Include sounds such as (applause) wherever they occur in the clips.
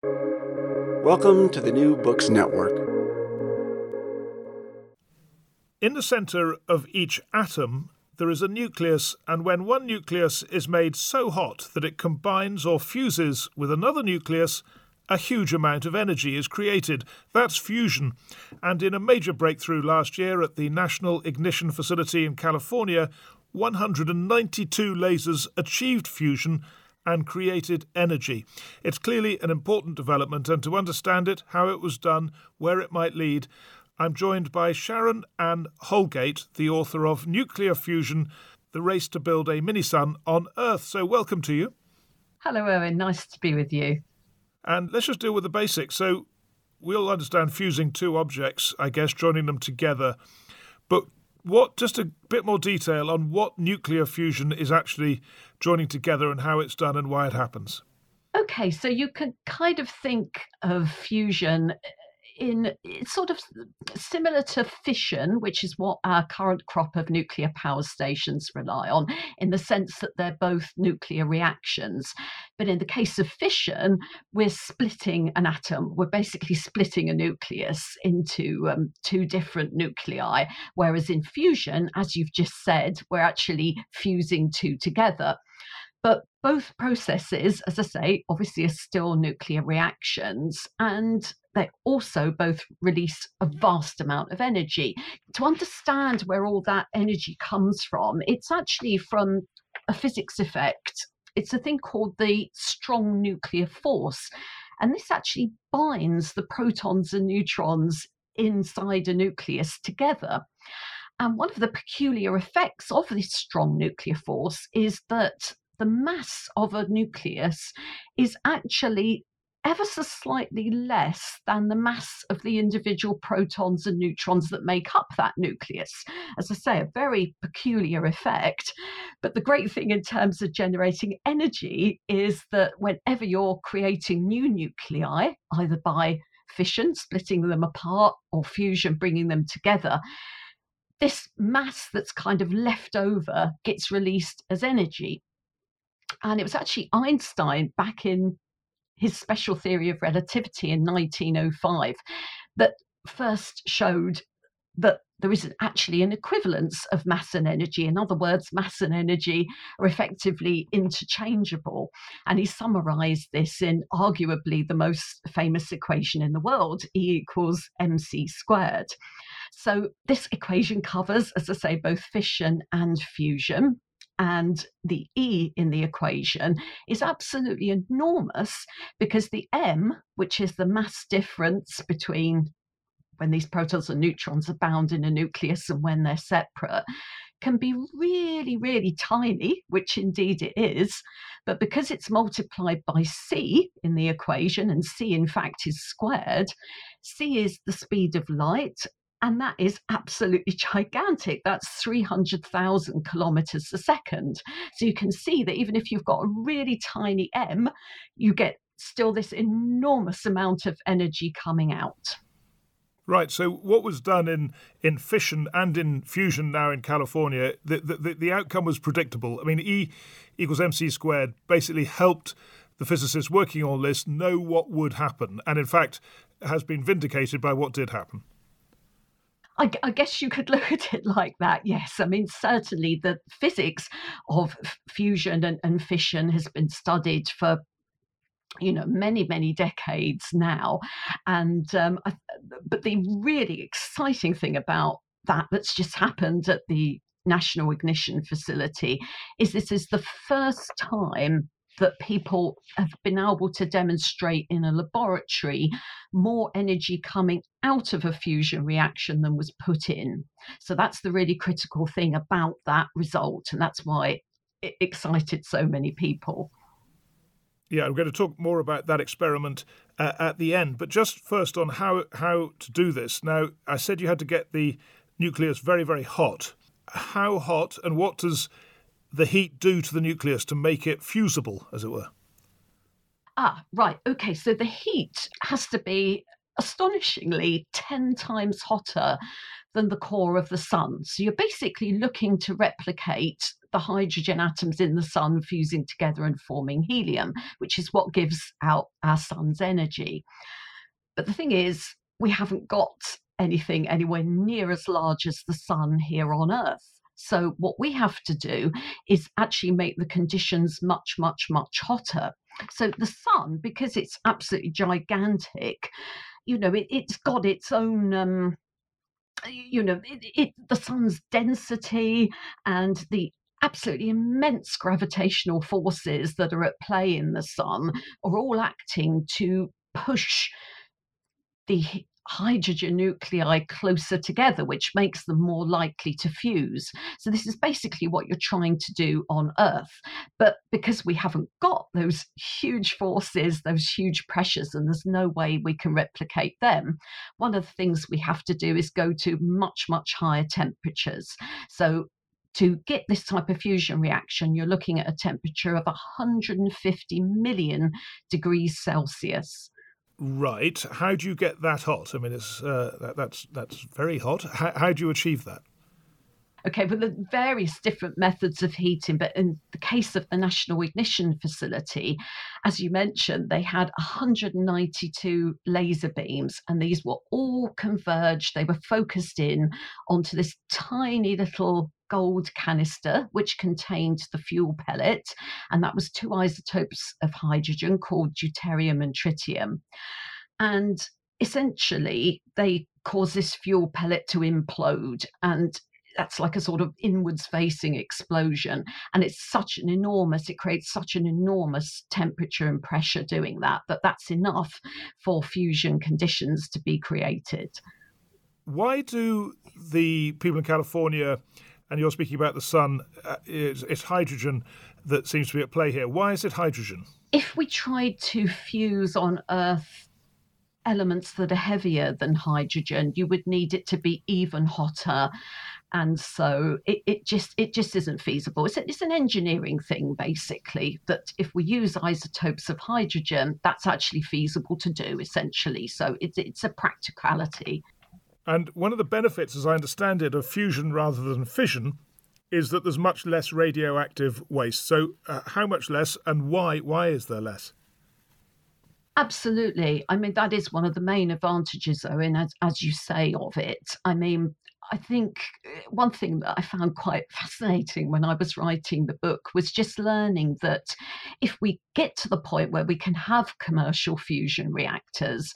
Welcome to the New Books Network. In the centre of each atom, there is a nucleus, and when one nucleus is made so hot that it combines or fuses with another nucleus, a huge amount of energy is created. That's fusion. And in a major breakthrough last year at the National Ignition Facility in California, 192 lasers achieved fusion and created energy. It's clearly an important development, and to understand it, how it was done, where it might lead, I'm joined by Sharon Ann Holgate, the author of Nuclear Fusion The Race to Build a Mini Sun on Earth. So, welcome to you. Hello, Owen. Nice to be with you. And let's just deal with the basics. So, we all understand fusing two objects, I guess, joining them together. What, just a bit more detail on what nuclear fusion is actually joining together and how it's done and why it happens. Okay, so you can kind of think of fusion in it's sort of similar to fission, which is what our current crop of nuclear power stations rely on, in the sense that they're both nuclear reactions. But in the case of fission, we're splitting an atom. We're basically splitting a nucleus into um, two different nuclei. Whereas in fusion, as you've just said, we're actually fusing two together. But both processes, as I say, obviously are still nuclear reactions. And they also both release a vast amount of energy. To understand where all that energy comes from, it's actually from a physics effect. It's a thing called the strong nuclear force. And this actually binds the protons and neutrons inside a nucleus together. And one of the peculiar effects of this strong nuclear force is that the mass of a nucleus is actually ever so slightly less than the mass of the individual protons and neutrons that make up that nucleus. As I say, a very peculiar effect. But the great thing in terms of generating energy is that whenever you're creating new nuclei, either by fission, splitting them apart, or fusion, bringing them together, this mass that's kind of left over gets released as energy. And it was actually Einstein back in his special theory of relativity in 1905 that first showed that there is actually an equivalence of mass and energy. In other words, mass and energy are effectively interchangeable. And he summarized this in arguably the most famous equation in the world E equals mc squared. So this equation covers, as I say, both fission and fusion and the E in the equation is absolutely enormous because the M, which is the mass difference between when these protons and neutrons are bound in a nucleus and when they're separate, can be really, really tiny, which indeed it is. But because it's multiplied by c in the equation, and c in fact is squared, c is the speed of light, and that is absolutely gigantic. That's 300,000 kilometers a second. So you can see that even if you've got a really tiny m, you get still this enormous amount of energy coming out. Right. So, what was done in, in fission and in fusion now in California, the, the, the outcome was predictable. I mean, E equals mc squared basically helped the physicists working on this know what would happen, and in fact, has been vindicated by what did happen. I, I, guess you could (laughs) look at it like that. Yes, I mean certainly the physics of fusion and, and fission has been studied for you know many many decades now, and um, I, but the really exciting thing about that that's just happened at the National Ignition Facility is this is the first time that people have been able to demonstrate in a laboratory more energy coming out of a fusion reaction than was put in. So that's the really critical thing about that result. And that's why it excited so many people. Yeah, I'm going to talk more about that experiment uh, at the end, but just first on how how to do this. Now, I said you had to get the nucleus very very hot. How hot, and what does the heat do to the nucleus to make it fusible, as it were? Ah, right. Okay. So the heat has to be astonishingly 10 times hotter than the core of the sun. So you're basically looking to replicate the hydrogen atoms in the sun fusing together and forming helium, which is what gives out our sun's energy. But the thing is, we haven't got anything anywhere near as large as the sun here on Earth. So, what we have to do is actually make the conditions much, much, much hotter. So, the sun, because it's absolutely gigantic, you know, it, has got its own. Um, you know, it, it, the sun's density and the absolutely immense gravitational forces that are at play in the sun are all acting to push the hydrogen nuclei closer together, which makes them more likely to fuse. So, this is basically what you're trying to do on Earth. But because we haven't got those huge forces, those huge pressures, and there's no way we can replicate them, one of the things we have to do is go to much, much higher temperatures. So, to get this type of fusion reaction, you're looking at a temperature of 150 million degrees Celsius. Right. How do you get that hot? I mean, it's uh, that, that's that's very hot. How, how do you achieve that? Okay, well, the various different methods of heating, but in the case of the National Ignition Facility, as you mentioned, they had 192 laser beams, and these were all converged. They were focused in onto this tiny little gold canister, which contained the fuel pellet, and that was two isotopes of hydrogen called deuterium and tritium. And essentially, they cause this fuel pellet to implode, and that's like a sort of inwards facing explosion. And it's such an enormous, it creates such an enormous temperature and pressure doing that, that that's enough for fusion conditions to be created. Why do the people in California and you're speaking about the sun, uh, it's, it's hydrogen that seems to be at play here. Why is it hydrogen? If we tried to fuse on Earth elements that are heavier than hydrogen, you would need it to be even hotter. And so it, it just it just isn't feasible. It's, it's an engineering thing, basically, that if we use isotopes of hydrogen, that's actually feasible to do, essentially. So it's, it's a practicality. And one of the benefits, as I understand it, of fusion rather than fission is that there's much less radioactive waste. So, uh, how much less and why? Why is there less? Absolutely. I mean, that is one of the main advantages, Owen, as, as you say, of it. I mean, I think eh, one thing that I found quite (laughs) fascinating when I was writing the book was just learning that if we get to the point where we can have commercial fusion reactors,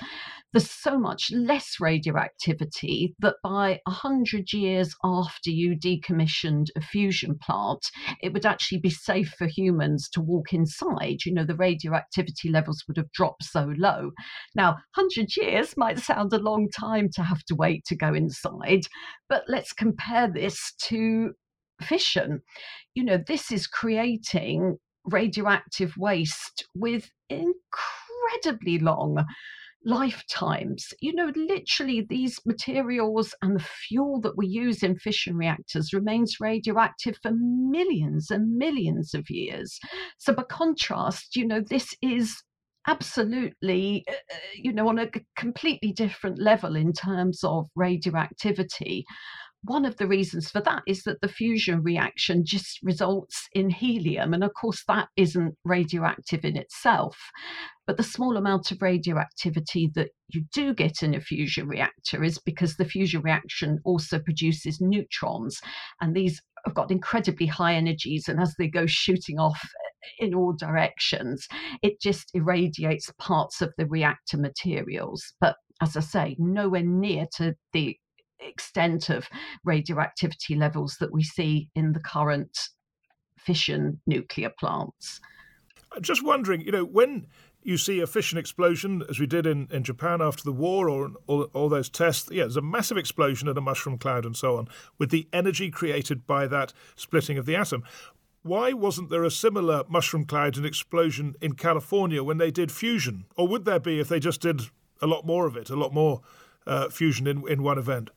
there's so much less radioactivity that by 100 years after you decommissioned a fusion plant, it would actually be safe for humans to walk inside. You know, the radioactivity levels would have dropped so low. Now, 100 years might sound a long time to have to wait to go inside, but let's compare this to fission. You know, this is creating radioactive waste with incredibly long lifetimes. You know, literally, these materials and the fuel that we use in fission reactors remains radioactive for millions and millions of years. So, by contrast, you know, this is absolutely, uh, uh you know, on a completely different level in terms of radioactivity one of the reasons for that is that the fusion reaction just results in helium. And of course, that isn't radioactive in itself. But the small amount of radioactivity that you do get in a fusion reactor is because the fusion reaction also produces neutrons. And these have got incredibly high energies. And as they go shooting off in all directions, it just irradiates parts of the reactor materials. But as I say, nowhere near to the extent of radioactivity levels that we see in the current fission nuclear plants. I'm just wondering, you know, when you see a fission explosion, as we did in, in Japan after the war, or all, all those tests, yeah, there's a massive explosion and a mushroom cloud and so on, with the energy created by that splitting of the atom. Why wasn't there a similar mushroom cloud and explosion in California when they did fusion? Or would there be if they just did a lot more of it, a lot more uh, fusion in, in one event?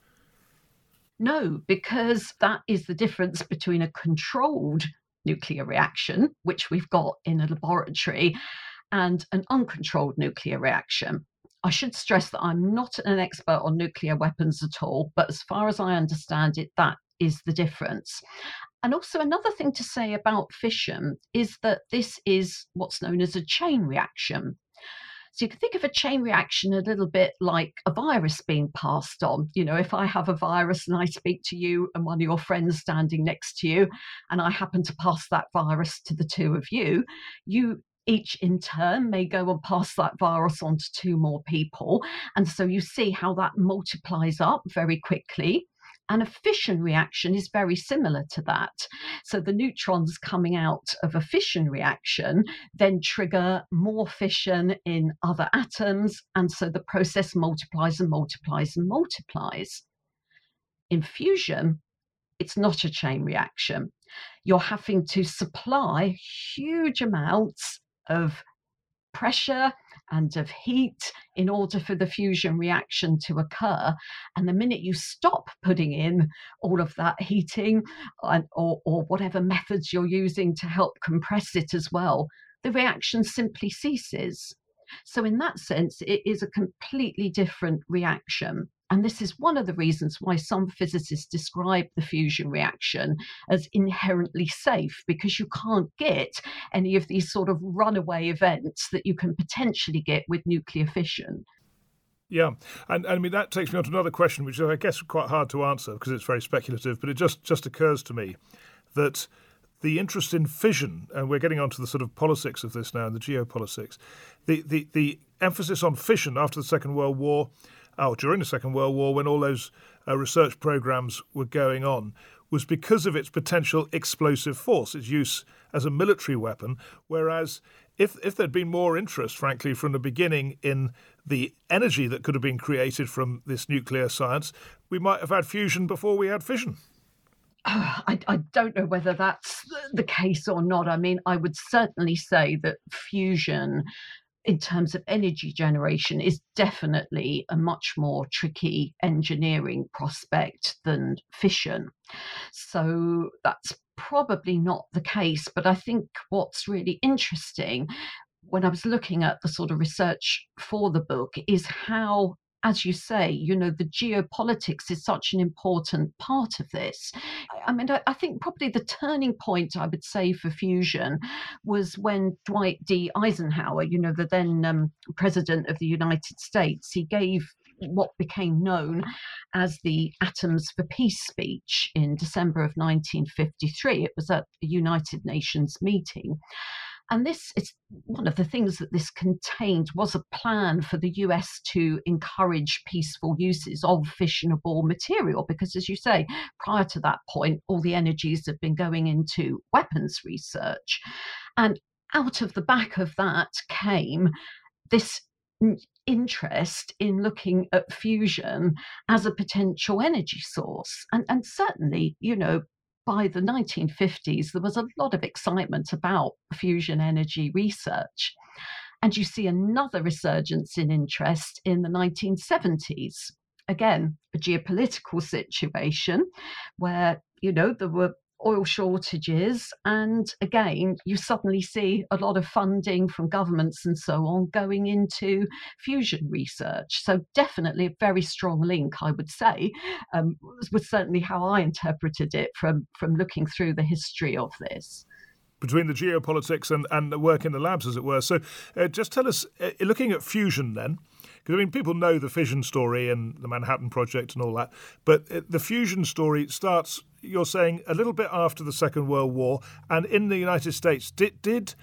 No, because that is the difference between a controlled nuclear reaction, which we've got in a laboratory, and an uncontrolled nuclear reaction. I should stress that I'm not an expert on nuclear weapons at all, but as far as I understand it, that is the difference. And also, another thing to say about fission is that this is what's known as a chain reaction. So you can think of a chain reaction a little bit like a virus being passed on. You know, if I have a virus and I speak to you and one of your friends standing next to you, and I happen to pass that virus to the two of you, you each in turn may go and pass that virus on to two more people. And so you see how that multiplies up very quickly. And a fission reaction is very similar to that. So the neutrons coming out of a fission reaction then trigger more fission in other atoms. And so the process multiplies and multiplies and multiplies. In fusion, it's not a chain reaction. You're having to supply huge amounts of pressure and of heat in order for the fusion reaction to occur. And the minute you stop putting in all of that heating or, or whatever methods you're using to help compress it as well, the reaction simply ceases. So, in that sense, it is a completely different reaction. And this is one of the reasons why some physicists describe the fusion reaction as inherently safe, because you can't get any of these sort of runaway events that you can potentially get with nuclear fission. Yeah, and, and I mean that takes me on to another question, which I guess is quite hard to answer because it's very speculative. But it just just occurs to me that the interest in fission, and we're getting onto the sort of politics of this now, and the geopolitics, the, the, the emphasis on fission after the Second World War oh, during the Second World War, when all those uh, research programs were going on, was because of its potential explosive force, its use as a military weapon. Whereas if, if there'd been more interest, frankly, from the beginning in the energy that could have been created from this nuclear science, we might have had fusion before we had fission. I, I, don't know whether that's the case or not. I mean, I would certainly say that fusion in terms of energy generation is definitely a much more tricky engineering prospect than fission. So that's probably not the case. But I think what's really interesting when I was looking at the sort of research for the book is how as you say, you know, the geopolitics is such an important part of this. I mean, I, I, think probably the turning point, I would say, for fusion was when Dwight D. Eisenhower, you know, the then um, president of the United States, he gave what became known as the Atoms for Peace speech in December of 1953. It was at a United Nations meeting. And this is one of the things that this contained was a plan for the US to encourage peaceful uses of fissionable material, because as you say, prior to that point, all the energies have been going into weapons research. And out of the back of that came this interest in looking at fusion as a potential energy source. And, and certainly, you know, by the 1950s, there was a lot of excitement about fusion energy research. And you see another resurgence in interest in the 1970s. Again, a geopolitical situation where, you know, there were oil shortages. And again, you suddenly see a lot of funding from governments and so on going into fusion research. So, definitely a very strong link, I would say, um, was certainly how I interpreted it from, from looking through the history of this between the geopolitics and, and the work in the labs, as it were. So, uh, just tell us, uh, looking at fusion then, because I mean, people know the fission story and the Manhattan Project and all that, but the fusion story starts you're saying a little bit after the Second World War, and in the United States, did did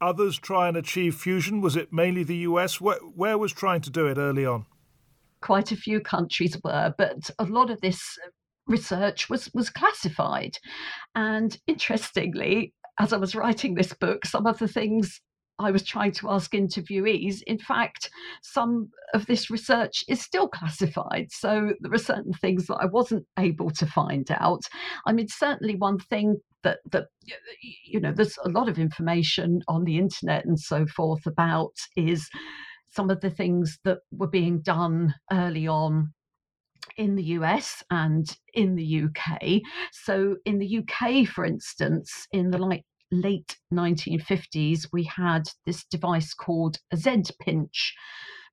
others try and achieve fusion? Was it mainly the US? Where, where was trying to do it early on? Quite a few countries were, but a lot of this research was was classified. And interestingly, as I was writing this book, some of the things I was trying to ask interviewees, in fact, some of this research is still classified. So there are certain things that I wasn't able to find out. I mean, certainly one thing that that you know, there's a lot of information on the internet and so forth about is some of the things that were being done early on in the US and in the UK. So, in the UK, for instance, in the like late 1950s, we had this device called a Z pinch,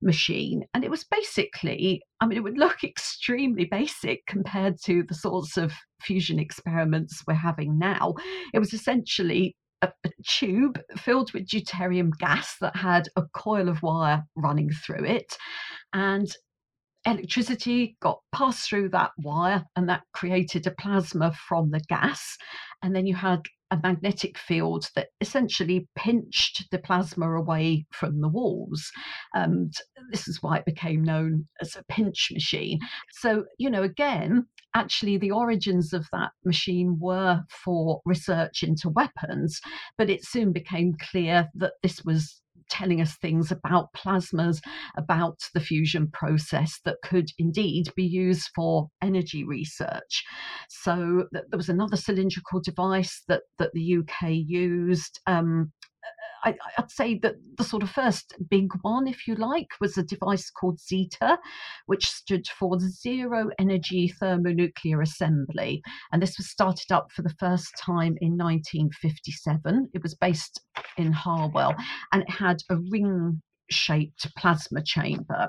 machine. And it was basically, I mean, it would look (laughs) extremely basic compared to the sorts of fusion experiments we're having now. It was essentially a, a, tube filled with deuterium gas that had a coil of wire running through it. And electricity got passed through that wire and that created a plasma from the gas. And then you had a magnetic field that essentially pinched the plasma away from the walls. And this is why it became known as a pinch machine. So, you know, again, actually, the origins of that machine were for research into weapons, but it soon became clear that this was telling us things about plasmas, about the fusion process that could indeed be used for energy research. So th- there was another cylindrical device that, that the UK used. Um, I, would say that the sort of first big one, if you like, was a device called ZETA, which stood for Zero Energy Thermonuclear Assembly. And this was started up for the first time in 1957. It was based in Harwell and it had a ring shaped plasma chamber.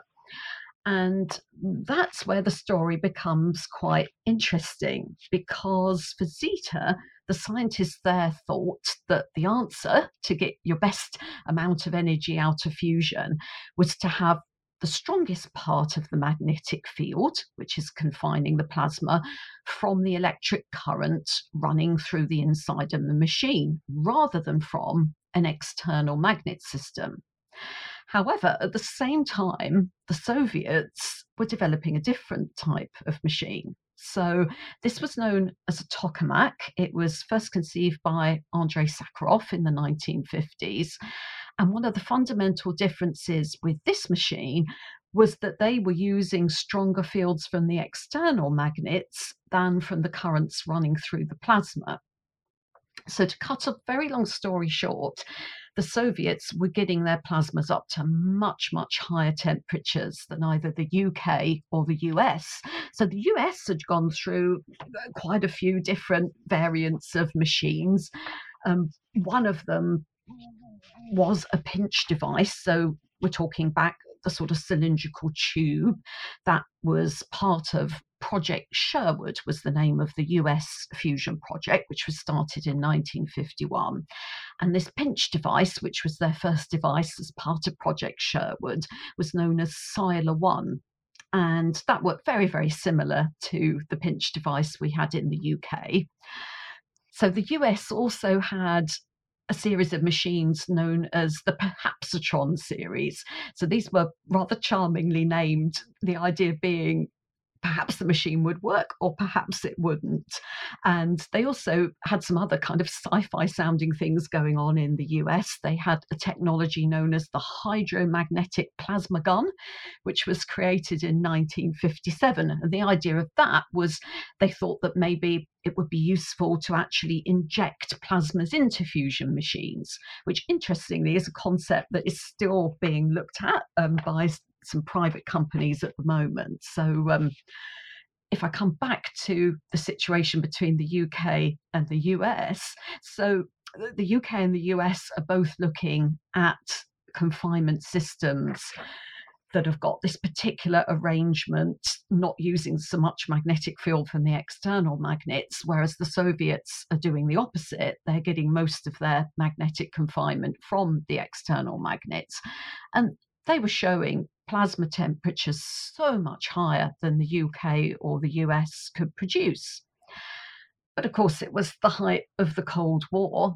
And that's where the story becomes quite interesting because for Zeta, the scientists there thought that the answer to get your best amount of energy out of fusion was to have the strongest part of the magnetic field, which is confining the plasma, from the electric current running through the inside of the machine rather than from an external magnet system. However, at the same time, the Soviets were developing a different type of machine. So this was known as a tokamak. It was first conceived by Andrei Sakharov in the 1950s. And one of the fundamental differences with this machine was that they were using stronger fields from the external magnets than from the currents running through the plasma. So, to cut a very long story short, the Soviets were getting their plasmas up to much, much higher temperatures than either the UK or the US. So the US had gone through quite a few different variants of machines. Um, one of them was a pinch device. So we're talking back the sort of cylindrical tube that was part of Project Sherwood was the name of the US fusion project, which was started in 1951. And this pinch device, which was their first device as part of Project Sherwood, was known as Scylla 1. And that worked very, very similar to the pinch device we had in the UK. So the US also had a series of machines known as the Perhapsatron series. So these were rather charmingly named, the idea being perhaps the machine would work or perhaps it wouldn't. And they also had some other kind of sci fi sounding things going on in the US. They had a technology known as the hydromagnetic plasma gun, which was created in 1957. And the idea of that was they thought that maybe it would be useful to actually inject plasmas into fusion machines, which interestingly is a concept that is still being looked at um, by some private companies at the moment. So um, if I come back to the situation between the UK and the US, so the UK and the US are both looking at confinement systems that have got this particular arrangement, not using so much magnetic field from the external magnets, whereas the Soviets are doing the opposite. They're getting most of their magnetic confinement from the external magnets. And they were showing plasma temperatures so much higher than the UK or the US could produce. But of course, it was the height of the Cold War,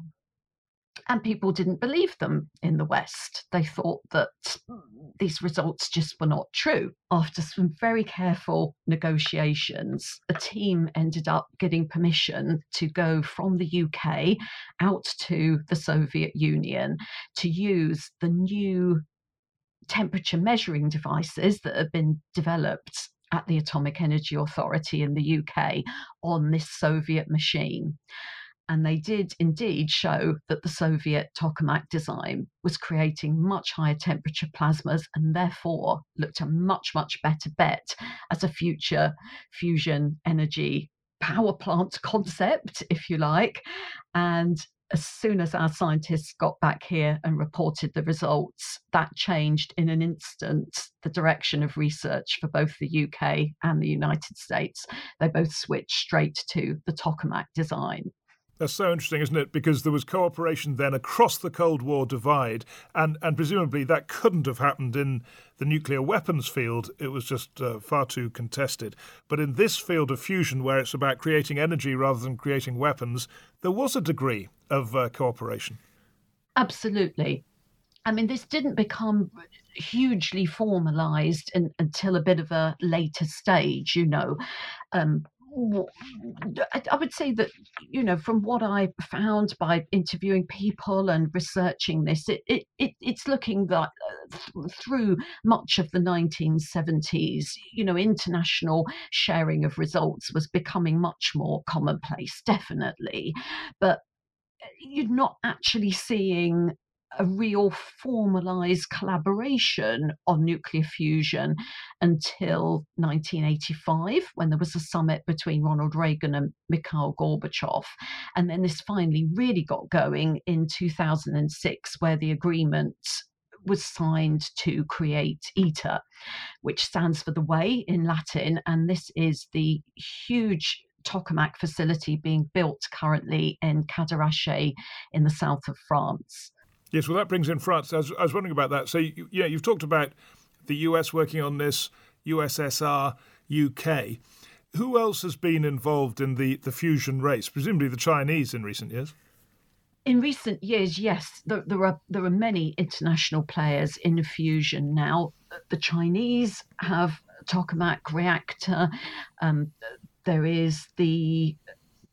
and people didn't believe them in the West. They thought that these results just were not true. After some very careful negotiations, a team ended up getting permission to go from the UK out to the Soviet Union to use the new temperature measuring devices that have been developed at the Atomic Energy Authority in the UK on this Soviet machine. And they did indeed show that the Soviet tokamak design was creating much higher temperature plasmas and therefore looked a much, much better bet as a future fusion energy power plant (laughs) concept, if you like. And as soon as our scientists got back here and reported the results, that changed in an instant the direction of research for both the UK and the United States. They both switched straight to the tokamak design. That's so interesting, isn't it? Because there was cooperation then across the Cold War divide, and, and presumably that couldn't have happened in the nuclear weapons field. It was just uh, far too contested. But in this field of fusion, where it's about creating energy rather than creating weapons, there was a degree of uh, cooperation. Absolutely. I mean, this didn't become hugely formalized in, until a bit of a later stage, you know. Um, I would say that, you know, from what I found by interviewing people and researching this, it, it, it it's looking that uh, through much of the 1970s, you know, international sharing of results was becoming much more commonplace, definitely. But uh, you're not actually seeing a real formalized collaboration on nuclear fusion until 1985, when there was a summit between Ronald Reagan and Mikhail Gorbachev. And then this finally really got going in 2006, where the agreement was signed to create ITER, which stands for the way in Latin. And this is the huge tokamak facility being built currently in Cadarache in the south of France. Yes, well, that brings in France. I was, I was wondering about that. So, you, yeah, you've talked about the US working on this, USSR, UK. Who else has been involved in the, the fusion race? Presumably the Chinese in recent years. In recent years, yes, there, there are there are many international players in fusion now. The Chinese have tokamak reactor. Um, there is the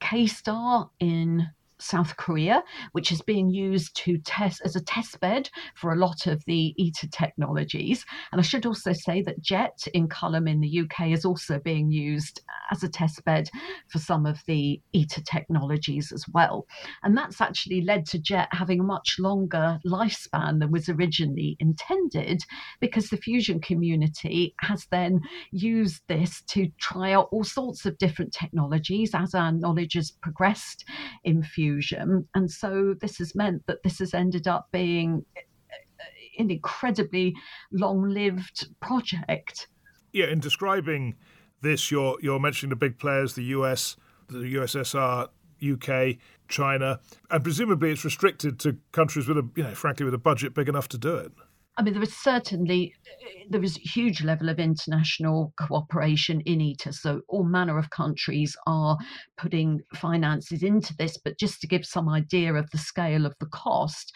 KSTAR in South Korea, which is being used to test as a test bed for a lot of the ITER technologies. And I should also say that JET in Culham in the UK is also being used as a test bed for some of the ITER technologies as well. And that's actually led to JET having a much longer lifespan than was originally intended because the fusion community has then used this to try out all sorts of different technologies as our knowledge has progressed in fusion And so this has meant that this has ended up being uh, uh, an incredibly long lived project. Yeah, in describing this, you're, you're mentioning the big players, the US, the USSR, UK, China, and presumably it's restricted to countries with a, you know, frankly, with a budget big enough to do it. I mean, there is certainly there is a huge level of international cooperation in ITER. So all manner of countries are putting finances into this. But just to give some idea of the scale of the cost,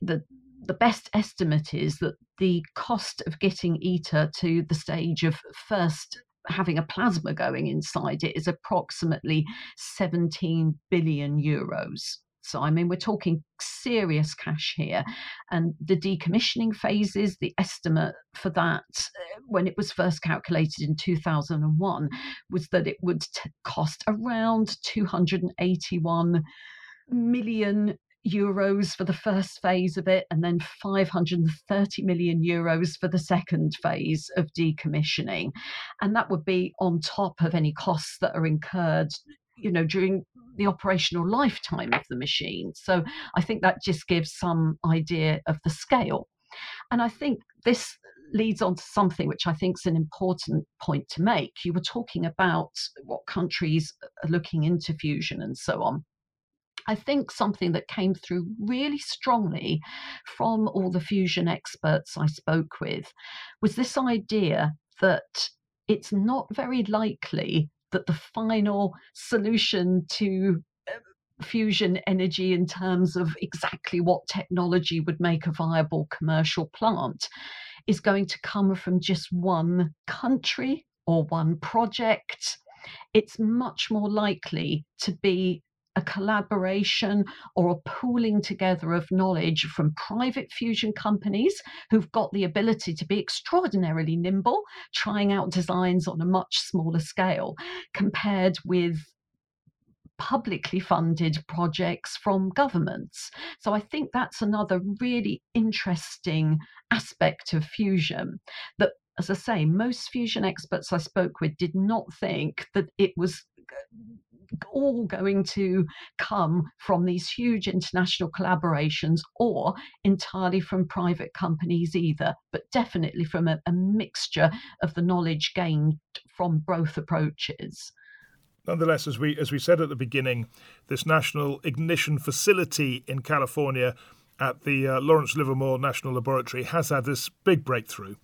the the best estimate is that the cost of getting ITER to the stage of first having a plasma going inside it is approximately 17 billion euros. So, I mean, we're talking serious cash here. And the decommissioning phases, the estimate for that uh, when it was first calculated in 2001 was that it would t- cost around 281 million euros for the first phase of it and then 530 million euros for the second phase of decommissioning and that would be on top of any costs that are incurred you know during the operational lifetime of the machine. So I think that just gives some idea of the scale. And I think this leads on to something which I think is an important point to make. You were talking about what countries are looking into fusion and so on. I think something that came through really strongly from all the fusion experts I spoke with was this idea that it's not very likely that the final solution to uh, fusion energy in terms of exactly what technology would make a viable commercial plant is going to come from just one country or one project. It's much more likely to be a collaboration or a pooling together of knowledge from private fusion companies who've got the ability to be extraordinarily nimble, trying out designs on a much smaller scale, compared with publicly funded projects from governments. So I think that's another really interesting aspect of fusion that as I say, most fusion experts I spoke with did not think that it was all going to come from these huge international collaborations or entirely from private companies either, but definitely from a, a mixture of the knowledge gained from both approaches. Nonetheless, as we as we said at the beginning, this national ignition facility in California at the uh, Lawrence Livermore National Laboratory has had this big breakthrough,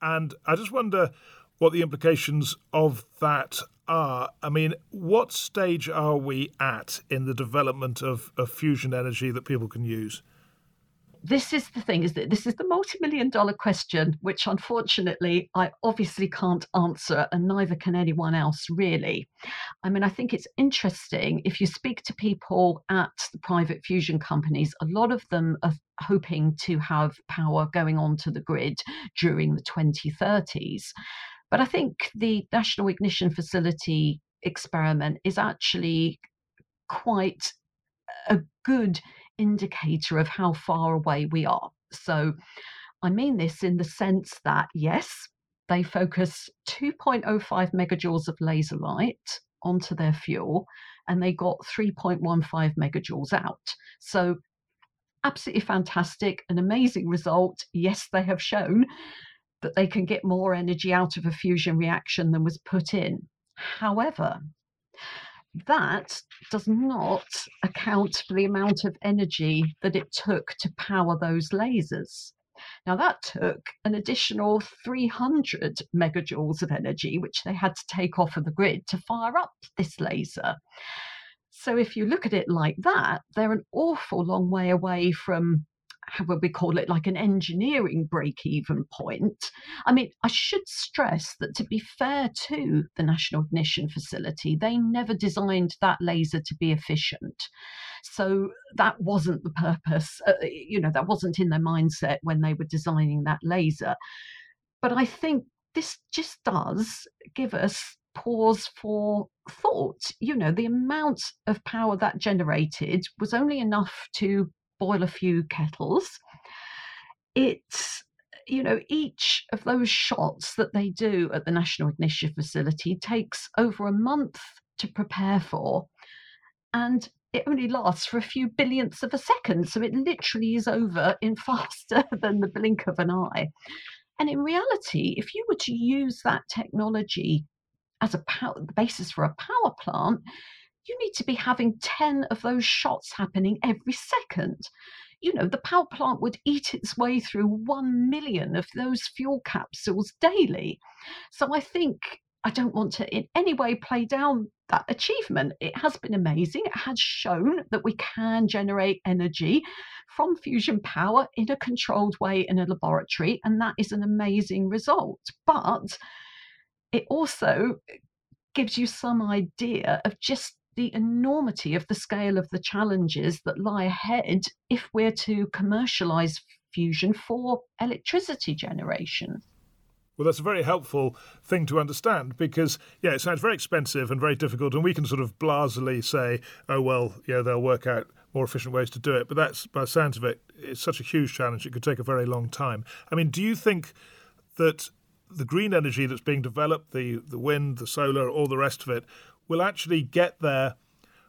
and I just wonder what the implications of that are. I mean, what stage are we at in the development of, of fusion energy that people can use? this is the thing is that this is the multi-million dollar question which unfortunately i obviously can't answer and neither can anyone else really i mean i think it's interesting if you speak to people at the private fusion companies a lot of them are hoping to have power going onto the grid during the 2030s but I think the National Ignition Facility experiment is actually quite a good indicator of how far away we are. So I mean this in the sense that, yes, they focus 2.05 megajoules of laser light onto their fuel and they got 3.15 megajoules out. So absolutely fantastic, an amazing result. Yes, they have shown that they can get more energy out of a fusion reaction than was put in. However, that does not account for the amount of energy that it took to power those lasers. Now, that took an additional 300 megajoules of energy, which they had to take off of the grid to fire up this laser. So, if you look at it like that, they're an awful long way away from how would we call it, like an engineering break even point. I mean, I should stress that to be fair to the National Ignition Facility, they never designed that laser to be efficient. So that wasn't the purpose, uh, you know, that wasn't in their mindset when they were designing that laser. But I think this just does give us pause for thought. You know, the amount of power that generated was only enough to boil a few kettles. It's you know, each of those shots that they do at the National Ignition Facility takes over a month to prepare for. And it only lasts for a few billionths of a second. So it literally is over in (laughs) faster than the blink of an eye. And in reality, if you were to use that technology as a power, the basis for a power plant, you need to be having 10 of those shots happening every second. You know, the power plant would eat its way through 1 million of those fuel capsules daily. So I think I don't want to in any way play down that achievement. It has been amazing. It has shown that we can generate energy from fusion power in a controlled way in a laboratory, and that is an amazing result. But it also gives you some idea of just the enormity of the scale of the challenges that lie ahead if we're to commercialize fusion for electricity generation. Well, that's a very helpful thing to understand because, yeah, it sounds very expensive and very difficult, and we can sort of blasely say, oh, well, yeah, they'll work out more efficient ways to do it. But that's, by the sounds of it, it's such a huge challenge. It could take a very long time. I mean, do you think that the green energy that's being developed, the, the wind, the solar, all the rest of it, will actually get there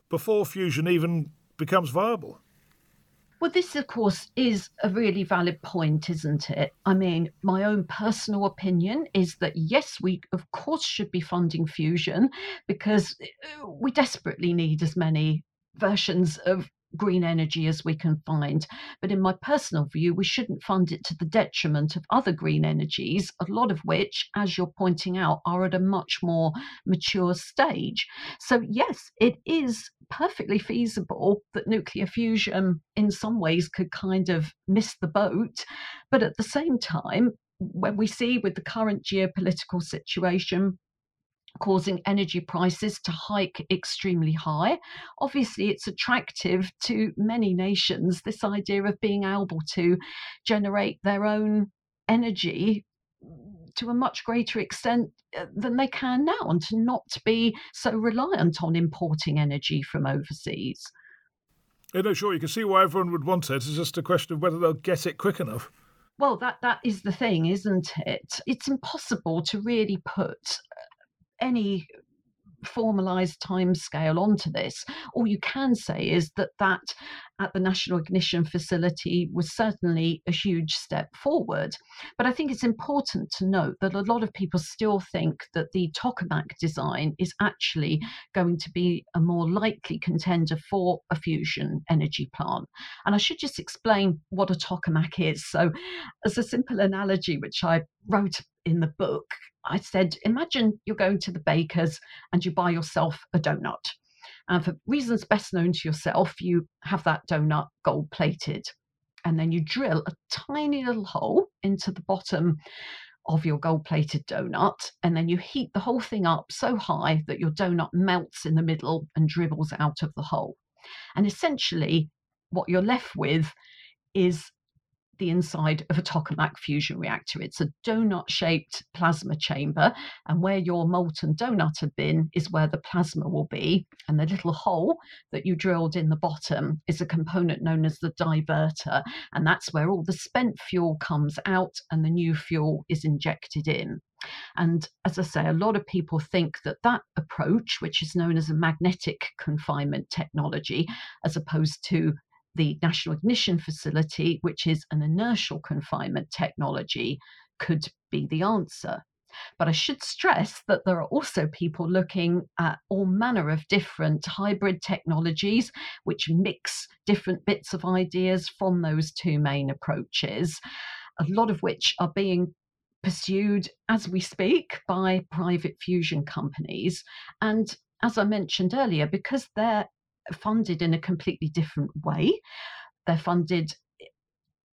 before fusion even becomes viable. Well, this, of course, is a really valid point, isn't it? I mean, my own personal opinion is that yes, we, of course, should be funding fusion because uh, we desperately need as many versions of green energy as we can find. But in my personal view, we shouldn't fund it to the detriment of other green energies, a lot of which, as you're pointing out, are at a much more mature stage. So, yes, it is perfectly feasible that nuclear fusion in some ways could kind of miss the boat. But at the same time, when we see with the current geopolitical situation, causing energy prices to hike extremely high. Obviously, it's attractive to many nations, this idea of being able to generate their own energy to a much greater extent uh, than they can now and to not be so reliant on importing energy from overseas. Yeah, no, sure, you can see why everyone would want it. It's just a question of whether they'll get it quick enough. Well, that, that is the thing, isn't it? It's impossible to really put any formalised time scale onto this. All you can say is that that at the National Ignition Facility was certainly a huge step forward. But I think it's important to note that a lot of people still think that the tokamak design is actually going to be a more likely contender for a fusion energy plant. And I should just explain what a tokamak is. So, as a simple analogy, which I wrote in the book, I said, imagine you're going to the baker's and you buy yourself a donut. And for reasons best known to yourself, you have that donut gold plated. And then you drill a tiny little hole into the bottom of your gold plated donut. And then you heat the whole thing up so high that your donut melts in the middle and dribbles out of the hole. And essentially, what you're left with is the inside of a tokamak fusion reactor. It's a donut shaped plasma chamber, and where your molten donut had been is where the plasma will be. And the little hole that you drilled in the bottom is a component known as the divertor, and that's where all the spent fuel comes out and the new fuel is injected in. And as I say, a lot of people think that that approach, which is known as a magnetic confinement technology, as opposed to the National Ignition Facility, which is an inertial confinement technology, could be the answer. But I should stress that there are also people looking at all manner of different hybrid technologies, which mix different bits of ideas from those two main approaches, a lot of which are being pursued as we speak by private fusion companies. And as I mentioned earlier, because they're funded in a completely different way. They're funded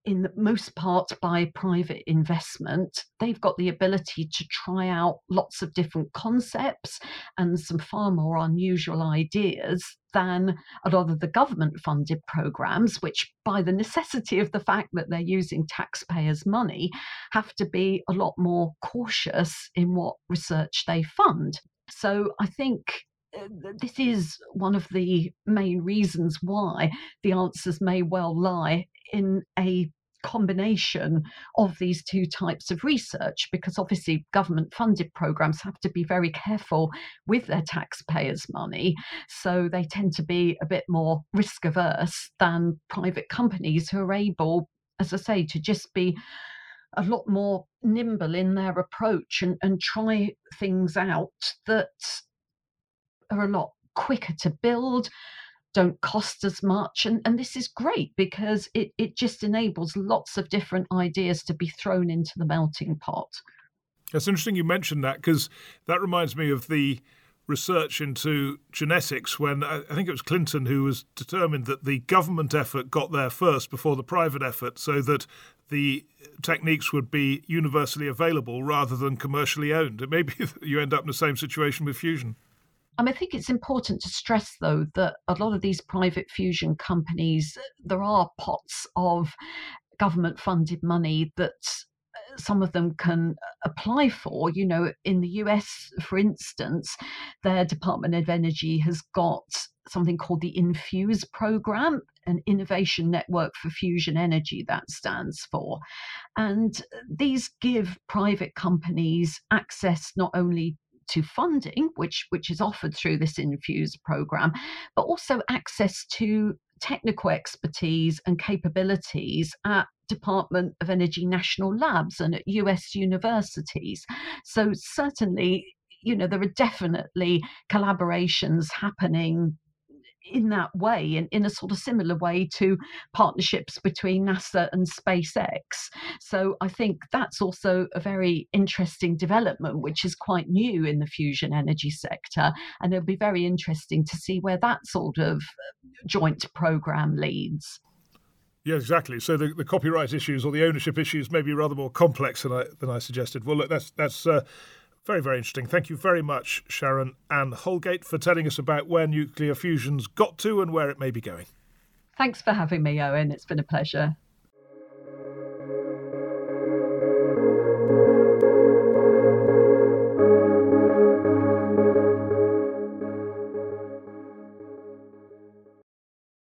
in the most part by private investment. They've got the ability to try out lots of different concepts and some far more unusual ideas than a lot of the government funded programs, which, by the necessity of the fact that they're using taxpayers' money, have to be a lot more cautious in what research they fund. So I think Uh, this is one of the main reasons why the answers may well lie in a combination of these two types of research because obviously government funded programs have to be very careful with their taxpayers money so they tend to be a bit more risk averse than private companies who are able as i say to just be a lot more nimble in their approach and, and try things out that are a lot quicker to build don't cost as much and, and this is great because it, it just enables lots of different ideas to be thrown into the melting pot it's interesting you mentioned that because that reminds me of the research into genetics when I think it was Clinton who was determined that the government effort got there first before the private effort so that the techniques would be universally available rather than commercially owned. It may be (laughs) that you end up in the same situation with fusion. I think it's important to stress, though, that a lot of these private fusion companies, there are pots of government funded money that uh, some of them can apply for. You know, in the US, for instance, their Department of Energy has got something called the Infuse program, an innovation network for fusion energy, that stands for. And these give private companies access not only to funding, which, which is offered through this Infuse program, but also access to technical expertise and capabilities at Department of Energy national labs and at US universities. So, certainly, you know, there are definitely collaborations happening in that way, in, in a sort of similar way to partnerships between NASA and SpaceX. So I think that's also a very interesting development, which is quite new in the fusion energy sector. And it'll be very interesting to see where that sort of joint program leads. Yeah, exactly. So the, the copyright issues or the ownership issues may be rather more complex than I than I suggested. Well, look, that's that's uh, very, very interesting. Thank you very much, Sharon Ann Holgate, for telling us about where nuclear fusion's got to and where it may be going. Thanks for having me, Owen. It's been a pleasure.